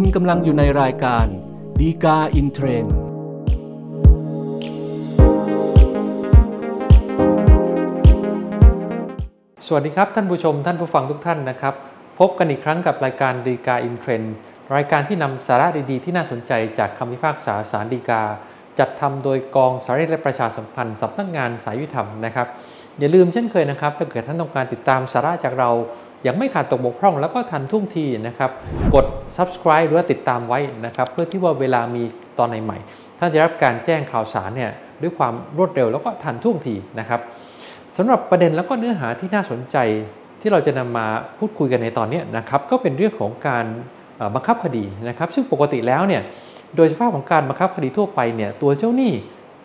คุณกำลังอยู่ในรายการ ดีกาอินเทรนด์สวัสดีครับ ท่านผู้ชมท่านผู้ฟังทุกท่านนะครับ พบกันอีกครั้งกับรายการดีกาอินเทรนด์รายการที่นำสาระดีๆ ที่น่าสนใจจากคำพิพากษาสารดีกา จัดทำโดยกองสารและประชาสัมพันธ์สำนักงานสายยุติธรรมนะครับ อย่าลืมเช่นเคยนะครับ ถ้าเกิดท่านต้องการติดตามสาระจากเรา อย่างไม่ขาดตกบกพร่องแล้วก็ทันท่วงทีนะครับกด subscribe หรือว่าติดตามไว้นะครับเพื่อที่ว่าเวลามีตอนใหม่ๆท่านจะรับการแจ้งข่าวสารเนี่ยด้วยความรวดเร็วแล้วก็ทันท่วงทีนะครับสำหรับประเด็นแล้วก็เนื้อหาที่น่าสนใจที่เราจะนำมาพูดคุยกันในตอนนี้นะครับก็เป็นเรื่องของการบังคับคดีนะครับซึ่งปกติแล้วเนี่ยโดยสภาพของการบังคับคดีทั่วไปเนี่ยตัวเจ้าหนี้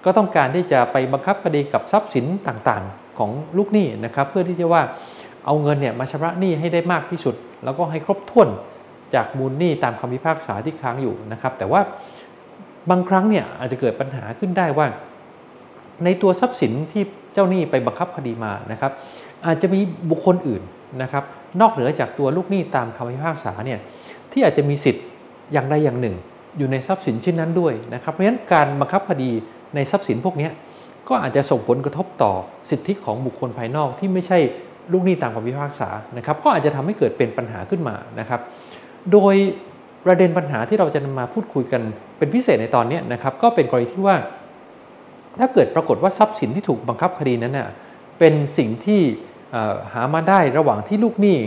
ก็ต้องการที่จะไปบังคับคดีกับทรัพย์สินต่างๆ ของลูกหนี้นะครับเพื่อที่จะว่า เอาเงินเนี่ยมาชำระหนี้ให้ได้มากที่สุด แล้วก็ให้ครบถ้วนจากมูลหนี้ตามคำพิพากษาที่ค้างอยู่นะครับ แต่ว่าบางครั้งเนี่ยอาจจะเกิดปัญหาขึ้นได้ว่า ในตัวทรัพย์สินที่เจ้าหนี้ไปบังคับคดีมานะครับ อาจจะมีบุคคลอื่นนะครับ นอกเหนือจากตัวลูกหนี้ตามคำพิพากษาเนี่ยที่อาจจะมีสิทธิ์อย่างใดอย่างหนึ่ง อยู่ในทรัพย์สินชิ้นนั้นด้วยนะครับเพราะฉะนั้นการบังคับคดีในทรัพย์สินพวกนี้ก็อาจจะส่งผลกระทบต่อสิทธิของบุคคลภายนอกที่ไม่ใช่ ลูกหนี้ตามคำพิพากษานะครับก็อาจจะทำให้เกิดเป็นปัญหาขึ้นมานะครับ โดยประเด็นปัญหาที่เราจะนำมาพูดคุยกันเป็นพิเศษในตอนนี้นะครับก็เป็นกรณีที่ว่า ถ้าเกิดปรากฏว่าทรัพย์สินที่ถูกบังคับคดีนั้นเน่ยเป็นสิ่งที่หามาได้ระหว่างที่ลูกหนี้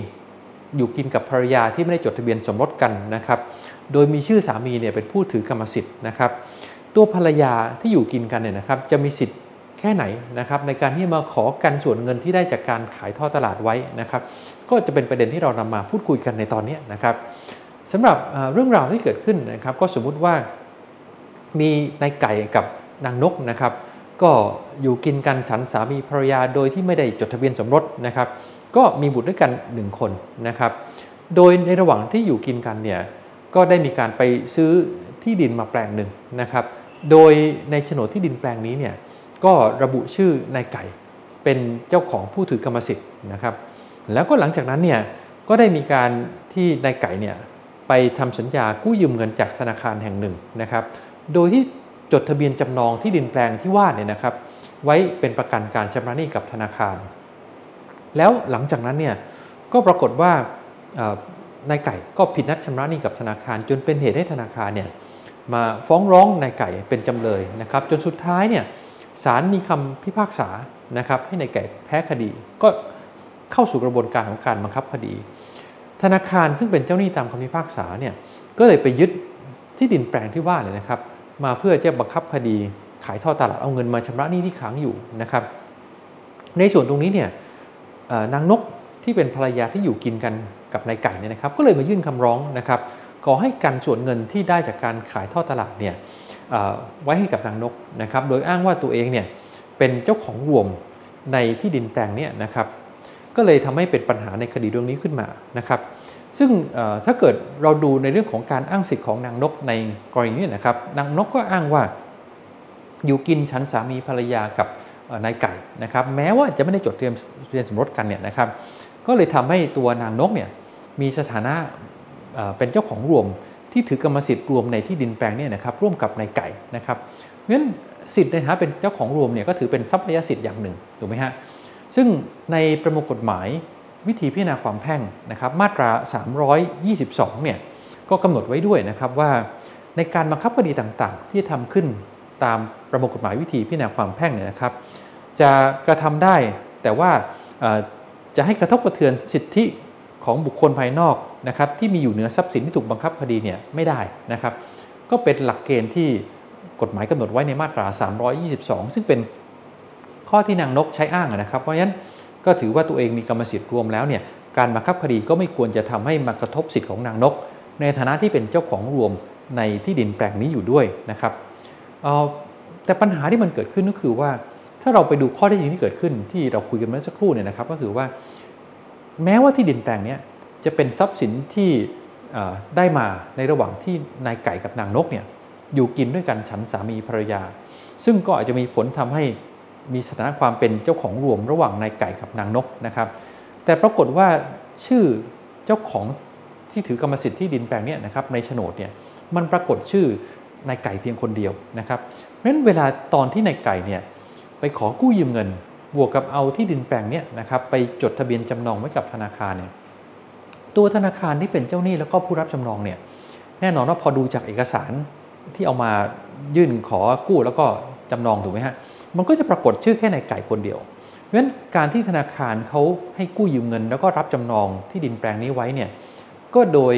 อยู่กินกับภรรยาที่ไม่ได้จดทะเบียนสมรสกันนะครับ โดยมีชื่อสามีเนี่ยเป็นผู้ถือกรรมสิทธิ์นะครับ ตัวภรรยาที่อยู่กินกันเนี่ยนะครับจะมีสิทธิ์ แค่ไหนนะครับในการที่มาขอกันส่วนเงินที่ได้จากการขายท่อตลาดไว้นะครับ ก็จะเป็นประเด็นที่เรานำมาพูดคุยกันในตอนนี้นะครับสำหรับเรื่องราวที่เกิดขึ้นนะครับ ก็สมมุติว่ามีนายไก่กับนางนกนะครับ ก็อยู่กินกันฉันสามีภรรยาโดยที่ไม่ได้จดทะเบียนสมรสนะครับ ก็มีบุตรด้วยกัน 1 คนนะครับ โดยในระหว่างที่อยู่กินกันเนี่ยก็ได้มีการไปซื้อที่ดินมาแปลงหนึ่งนะครับ โดยในโฉนดที่ดินแปลงนี้เนี่ย ก็ระบุชื่อนายไก่เป็นเจ้าของผู้ถือกรรมสิทธิ์นะครับ แล้วก็หลังจากนั้นเนี่ยก็ได้มีการที่นายไก่เนี่ยไปทำสัญญากู้ยืมเงินจากธนาคารแห่งหนึ่งนะครับ โดยที่จดทะเบียนจำนองที่ดินแปลงที่ว่าเนี่ยนะครับ ไว้เป็นประกันการชำระหนี้กับธนาคาร แล้วหลังจากนั้นเนี่ยก็ปรากฏว่านายไก่ก็ผิดนัดชำระหนี้กับธนาคาร จนเป็นเหตุให้ธนาคารเนี่ยมาฟ้องร้องนายไก่เป็นจำเลยนะครับ จนสุดท้ายเนี่ย ศาลมีคำพิพากษานะครับให้นายไก่แพ้คดี ก็เข้าสู่กระบวนการของการบังคับคดี ธนาคารซึ่งเป็นเจ้าหนี้ตามคำพิพากษาเนี่ยก็เลยไปยึดที่ดินแปลงที่ว่าเลยนะครับ มาเพื่อจะบังคับคดีขายท่อตลาดเอาเงินมาชำระหนี้ที่ค้างอยู่นะครับ ในส่วนตรงนี้เนี่ยนางนกที่เป็นภรรยาที่อยู่กินกันกับนายไก่เนี่ยนะครับ ก็เลยมายื่นคำร้องนะครับขอให้กันส่วนเงินที่ได้จากการขายท่อตลาดเนี่ย ไว้ให้กับนางนกนะครับ โดยอ้างว่าตัวเองเนี่ยเป็นเจ้าของรวมในที่ดินแปลงนี้นะครับ ก็เลยทำให้เป็นปัญหาในคดีเรื่องนี้ขึ้นมานะครับ ซึ่งถ้าเกิดเราดูในเรื่องของการอ้างสิทธิ์ของนางนกในกรณีนี้นะครับ นางนกก็อ้างว่าอยู่กินชั้นสามีภรรยากับนายไก่นะครับ แม้ว่าจะไม่ได้จดทะเบียนสมรสกันเนี่ยนะครับ ก็เลยทำให้ตัวนางนกเนี่ยมีสถานะเป็นเจ้าของรวม ที่ถือกรรมสิทธิ์รวมในที่ดินแปลงนี้นะครับร่วมกับนายไก่นะครับเพราะฉะนั้นสิทธิ์ในฐานะเป็นเจ้าของรวมเนี่ยก็ถือเป็นทรัพยสิทธิ์อย่างหนึ่งถูกไหมฮะซึ่งในประมวลกฎหมายวิธีพิจารณาความแพ่งนะครับมาตรา 322 เนี่ยก็กำหนดไว้ด้วยนะครับว่าในการบังคับคดีต่างๆ ที่ทำขึ้นตามประมวลกฎหมายวิธีพิจารณาความแพ่งเนี่ยนะครับ จะกระทำได้แต่ว่าจะให้กระทบกระเทือนสิทธิ ของบุคคลภายนอกนะครับที่มีอยู่เหนือทรัพย์สินที่ถูกบังคับคดีเนี่ยไม่ได้นะครับ ก็เป็นหลักเกณฑ์ที่กฎหมายกำหนดไว้ในมาตรา 322 ซึ่งเป็นข้อที่นางนกใช้อ้างนะครับ เพราะฉะนั้นก็ถือว่าตัวเองมีกรรมสิทธิ์รวมแล้วเนี่ยการบังคับคดีก็ไม่ควรจะทำให้มากระทบสิทธิ์ของนางนก ในฐานะที่เป็นเจ้าของรวมในที่ดินแปลงนี้อยู่ด้วยนะครับแต่ปัญหาที่มันเกิดขึ้นก็คือว่าถ้าเราไปดูข้อที่จริงที่เกิดขึ้นที่เราคุยกันเมื่อสักครู่เนี่ยนะครับ ก็คือว่า แม้ว่าที่ดินแปลงนี้จะเป็นทรัพย์สินที่ได้มาในระหว่างที่นายไก่กับนางนกเนี่ยอยู่กินด้วยกันฉันสามีภรรยา ซึ่งก็อาจจะมีผลทำให้มีสถานะความเป็นเจ้าของรวมระหว่างนายไก่กับนางนกนะครับ แต่ปรากฏว่าชื่อเจ้าของทที่ถือกรรมสิทธิ์ที่ดินแปลงนี้นะครับในโฉนดเนี่ยมันปรากฏชื่อนายไก่เพียงคนเดียวนะครับเพราะฉะนั้นเวลาตอนที่นายไก่เนี่ยไปขอกู้ยืมเงิน บวกกับเอาที่ดินแปลงนี้นะครับไปจดทะเบียนจำนองไว้กับธนาคารเนี่ยตัวธนาคารที่เป็นเจ้าหนี้แล้วก็ผู้รับจำนองเนี่ยแน่นอนว่าพอดูจากเอกสารที่เอามายื่นขอกู้แล้วก็จำนองถูกไหมฮะมันก็จะปรากฏชื่อแค่ในไก่คนเดียวเพราะฉะนั้นการที่ธนาคารเขาให้กู้ยืมเงิน แล้วก็รับจำนองที่ดินแปลงนี้ไว้เนี่ยก็โดย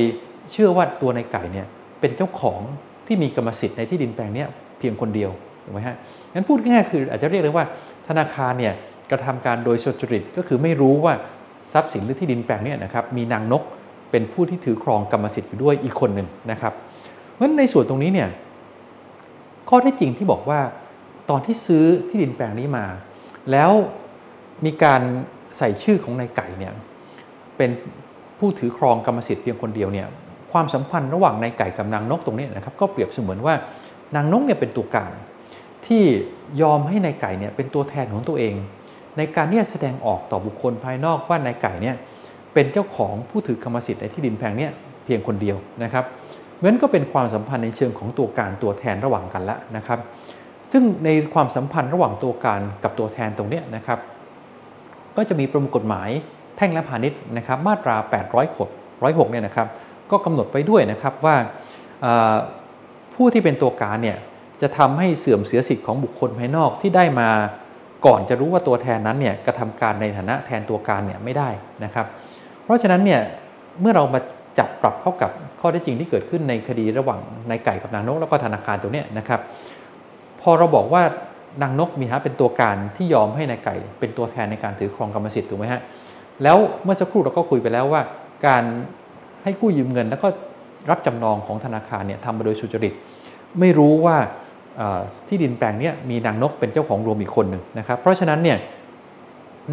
เชื่อว่าตัวในไก่เนี่ยเป็นเจ้าของที่มีกรรมสิทธิ์ในที่ดินแปลงนี้เพียงคนเดียว ถูกไหมฮะงั้นพูดง่ายๆคืออาจจะเรียกได้ว่าธนาคารเนี่ยกระทำการโดยสุจริตก็คือไม่รู้ว่าทรัพย์สินหรือที่ดินแปลงนี้นะครับมีนางนกเป็นผู้ที่ถือครองกรรมสิทธิ์อยู่ด้วยอีกคนหนึ่งนะครับเพราะในส่วนตรงนี้เนี่ยข้อที่จริงที่บอกว่าตอนที่ซื้อที่ดินแปลงนี้มา แล้วมีการใส่ชื่อของนายไก่เนี่ยเป็นผู้ถือครองกรรมสิทธิ์เพียงคนเดียวเนี่ยความสัมพันธ์ระหว่างนายไก่กับนางนกตรงนี้นะครับก็เปรียบเสมือนว่านางนกเนี่ยเป็นตัวกลาง ที่ยอมให้นายไก่เนี่ยเป็นตัวแทนของตัวเอง ในการที่จะแสดงออกต่อบุคคลภายนอกว่านายไก่เนี่ยเป็นเจ้าของผู้ถือกรรมสิทธิ์ในที่ดินแปลงนี้เพียงคนเดียวนะครับเพราะนั้นก็เป็นความสัมพันธ์ในเชิงของตัวการตัวแทนระหว่างกันละนะครับ ซึ่งในความสัมพันธ์ระหว่างตัวการกับตัวแทนตรงนี้นะครับ ก็จะมีประมวลกฎหมายแพ่งและพาณิชย์นะครับมาตรา 800ขด106เนี่ยนะครับก็กำหนดไปด้วยนะครับว่าผู้ที่เป็นตัวการเนี่ย จะทำให้เสื่อมเสียสิทธิ์ของบุคคลภายนอกที่ได้มาก่อนจะรู้ว่าตัวแทนนั้นเนี่ยกระทำการในฐานะแทนตัวการเนี่ยไม่ได้นะครับ เพราะฉะนั้นเนี่ยเมื่อเรามาจับปรับเข้ากับข้อได้จริงที่เกิดขึ้นในคดีระหว่างนายไก่กับนางนกแล้วก็ธนาคารตัวนี้นะครับ พอเราบอกว่านางนกมีฮะเป็นตัวการที่ยอมให้นายไก่ เป็นตัวแทนในการถือครองกรรมสิทธิ์ถูกไหมฮะแล้วเมื่อสักครู่เราก็คุยไปแล้วว่า การให้กู้ยืมเงินแล้วก็รับจำนองของธนาคารเนี่ยทำมาโดยสุจริต ไม่รู้ว่า ที่ดินแปลงนี้มีนางนกเป็นเจ้าของรวมอีกคนหนึ่งนะครับ เพราะฉะนั้นเนี่ย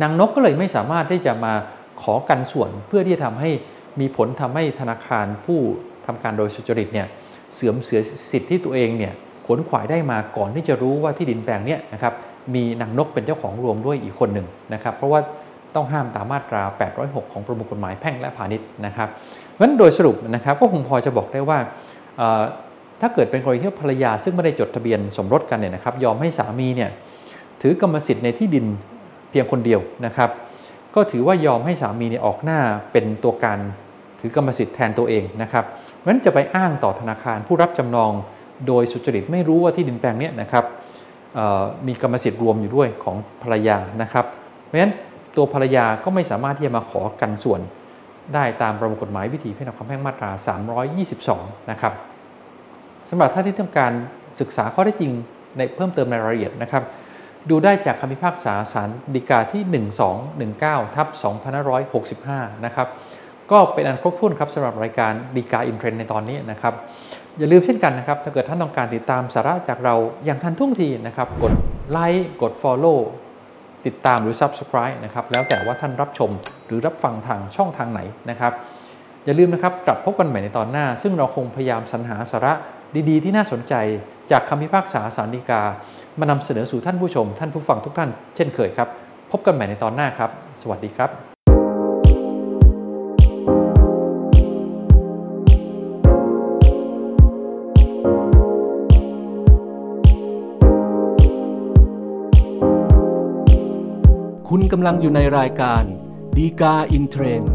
นางนกก็เลยไม่สามารถที่จะมาขอกันส่วนเพื่อที่จะทำให้มีผลทำให้ธนาคารผู้ทำการโดยสุจริตเนี่ยเสื่อมเสียสิทธิ์ที่ตัวเองเนี่ยขนขวายได้มาก่อนที่จะรู้ว่าที่ดินแปลงนี้นะครับมีนางนกเป็นเจ้าของรวมด้วยอีกคนหนึ่งนะครับ เพราะว่าต้องห้ามตามมาตรา 806 ของประมวลกฎหมายแพ่งและพาณิชย์นะครับเพราะฉะนั้นโดยสรุปนะครับก็คงพอจะบอกได้ว่า ถ้าเกิดเป็นกรณีที่ภรรยาซึ่งไม่ได้จดทะเบียนสมรสกันเนี่ยนะครับยอมให้สามีเนี่ยถือกรรมสิทธิ์ในที่ดินเพียงคนเดียวนะครับ ก็ถือว่ายอมให้สามีเนี่ยออกหน้าเป็นตัวการถือกรรมสิทธิ์แทนตัวเองนะครับเพราะฉะนั้นจะไปอ้างต่อธนาคารผู้รับจำนองโดยสุจริตไม่รู้ว่าที่ดินแปลงนี้นะครับมีกรรมสิทธิ์รวมอยู่ด้วยของภรรยานะครับเพราะฉะนั้นตัวภรรยาก็ไม่สามารถที่จะมาขอกันส่วน ได้ตามประมวลกฎหมายวิธีพิจารณาความแพ่งมาตรา 322 นะครับ สำหรับท่านที่ต้องการศึกษาข้อได้จริงในเพิ่มเติมในรายละเอียดนะครับ ดูได้จากคำพิพากษาสารดีกาที่ 1219ทับ2565 นะครับ ก็เป็นอันครบถ้วนครับสำหรับรายการดีกาอินเทรนในตอนนี้นะครับ อย่าลืมเช่นกันนะครับ ถ้าเกิดท่านต้องการติดตามสาระจากเราอย่างทันท่วงทีนะครับ กดไลค์กด Follow ติดตามหรือ Subscribe นะครับ แล้วแต่ว่าท่านรับชมหรือรับฟังทางช่องทางไหนนะครับ อย่าลืมนะครับกลับพบกันใหม่ในตอนหน้า ซึ่งเราคงพยายามสรรหาสาระ ดีๆ ที่น่าสนใจจากคำพิพากษาสารดีกามานำเสนอสู่ท่านผู้ชม ท่านผู้ฟังทุกท่านเช่นเคยครับ พบกันใหม่ในตอนหน้าครับ สวัสดีครับคุณกำลังอยู่ในรายการดีกาอินเทรนด